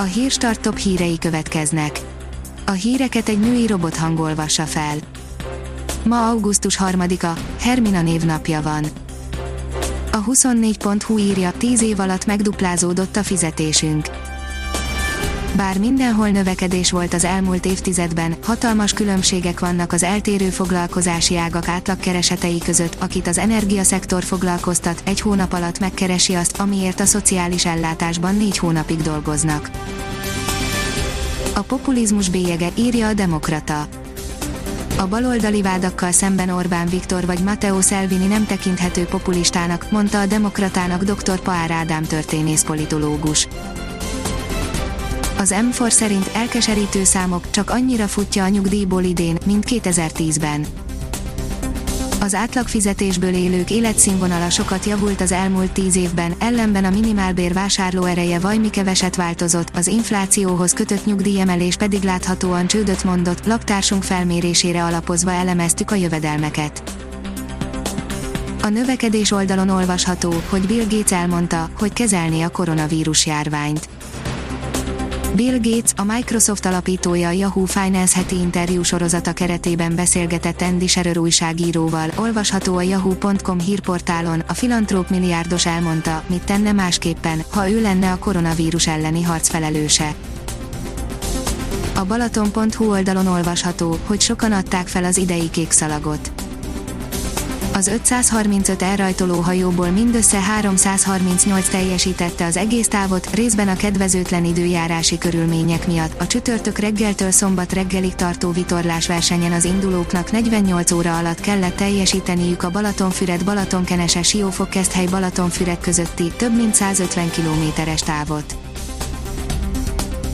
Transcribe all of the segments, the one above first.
A hírstart top hírei következnek. A híreket egy női robot hangolvassa fel. Ma augusztus 3-a, Hermina névnapja van. A 24.hu írja, 10 év alatt megduplázódott a fizetésünk. Bár mindenhol növekedés volt az elmúlt évtizedben, hatalmas különbségek vannak az eltérő foglalkozási ágak átlagkeresetei között, akit az energiaszektor foglalkoztat, egy hónap alatt megkeresi azt, amiért a szociális ellátásban négy hónapig dolgoznak. A populizmus bélyege, írja a Demokrata. A baloldali vádakkal szemben Orbán Viktor vagy Matteo Salvini nem tekinthető populistának, mondta a demokratának dr. Paar Ádám történész politológus. Az M4 szerint elkeserítő számok csak annyira futja a nyugdíjból idén, mint 2010-ben. Az átlagfizetésből élők életszínvonala sokat javult az elmúlt tíz évben, ellenben a minimálbér vásárlóereje vajmi keveset változott, az inflációhoz kötött nyugdíjemelés pedig láthatóan csődöt mondott, laptársunk felmérésére alapozva elemeztük a jövedelmeket. A növekedés oldalon olvasható, hogy Bill Gates elmondta, hogy kezelni a koronavírus járványt. Bill Gates, a Microsoft alapítója a Yahoo Finance heti interjú sorozata keretében beszélgetett Andy Scherer újságíróval, olvasható a yahoo.com hírportálon, a filantróp milliárdos elmondta, mit tenne másképpen, ha ő lenne a koronavírus elleni harc felelőse. A Balaton.hu oldalon olvasható, hogy sokan adták fel az idei kék szalagot az 535 elrajtoló hajóból mindössze 338 teljesítette az egész távot, részben a kedvezőtlen időjárási körülmények miatt. A csütörtök reggeltől szombat reggelig tartó vitorlás versenyen az indulóknak 48 óra alatt kellett teljesíteniük a Balatonfüred Balatonkenese Siófok Keszthely Balatonfüred közötti több mint 150 kilométeres távot.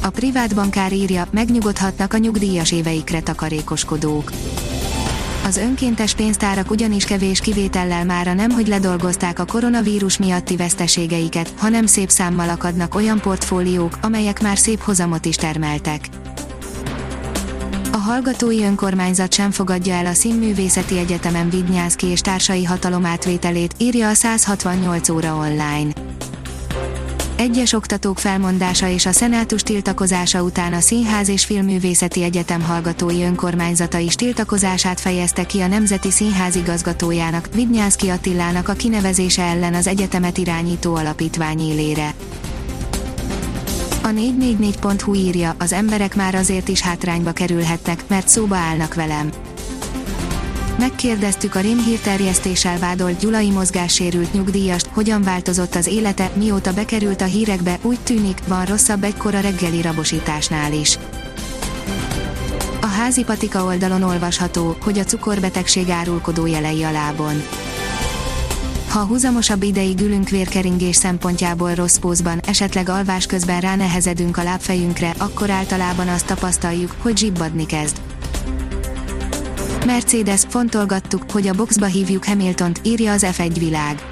A privát bankár írja, megnyugodhatnak a nyugdíjas éveikre takarékoskodók az önkéntes pénztárak ugyanis kevés kivétellel mára nem hogy ledolgozták a koronavírus miatti veszteségeiket, hanem szép számmal akadnak olyan portfóliók, amelyek már szép hozamot is termeltek. A hallgatói önkormányzat sem fogadja el a Színművészeti Egyetemen Vidnyánszki és társai hatalomátvételét, írja a 168 óra online. Egyes oktatók felmondása és a szenátus tiltakozása után a Színház és Filmművészeti Egyetem hallgatói önkormányzata is tiltakozását fejezte ki a Nemzeti Színház igazgatójának, Vidnyánszki Attilának a kinevezése ellen az egyetemet irányító alapítvány élére. A 444.hu írja, az emberek már azért is hátrányba kerülhetnek, mert szóba állnak velem Megkérdeztük a rémhírterjesztéssel vádolt gyulai mozgássérült nyugdíjast, hogyan változott az élete, mióta bekerült a hírekbe, úgy tűnik, van rosszabb egykor a reggeli rabosításnál is. A házi patika oldalon olvasható, hogy a cukorbetegség árulkodó jelei a lábon. Ha huzamosabb ideig ülünk vérkeringés szempontjából rossz pózban, esetleg alvás közben ránehezedünk a lábfejünkre, akkor általában azt tapasztaljuk, hogy zsibbadni kezd. Mercedes, fontolgattuk, hogy a boxba hívjuk Hamiltont, írja az F1 világ.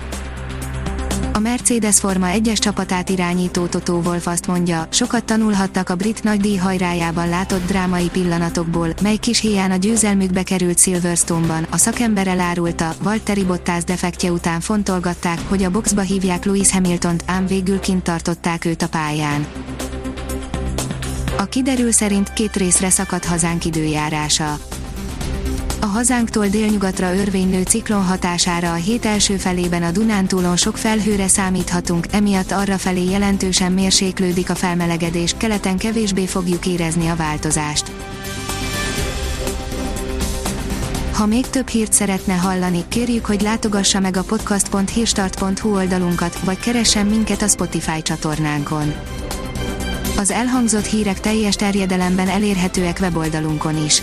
A Mercedes Forma 1-es csapatát irányító Toto Wolff azt mondja, sokat tanulhattak a brit nagydíj hajrájában látott drámai pillanatokból, mely kis héján a győzelmükbe került Silverstone-ban, a szakember elárulta, Valtteri Bottas defektje után fontolgatták, hogy a boxba hívják Lewis Hamiltont, ám végül kint tartották őt a pályán. A kiderül szerint két részre szakadt hazánk időjárása a hazánktól délnyugatra örvénylő ciklon hatására a hét első felében a Dunántúlon sok felhőre számíthatunk, emiatt arra felé jelentősen mérséklődik a felmelegedés, keleten kevésbé fogjuk érezni a változást. Ha még több hírt szeretne hallani, kérjük, hogy látogassa meg a podcast.hírstart.hu oldalunkat, vagy keressen minket a Spotify csatornánkon. Az elhangzott hírek teljes terjedelemben elérhetőek weboldalunkon is.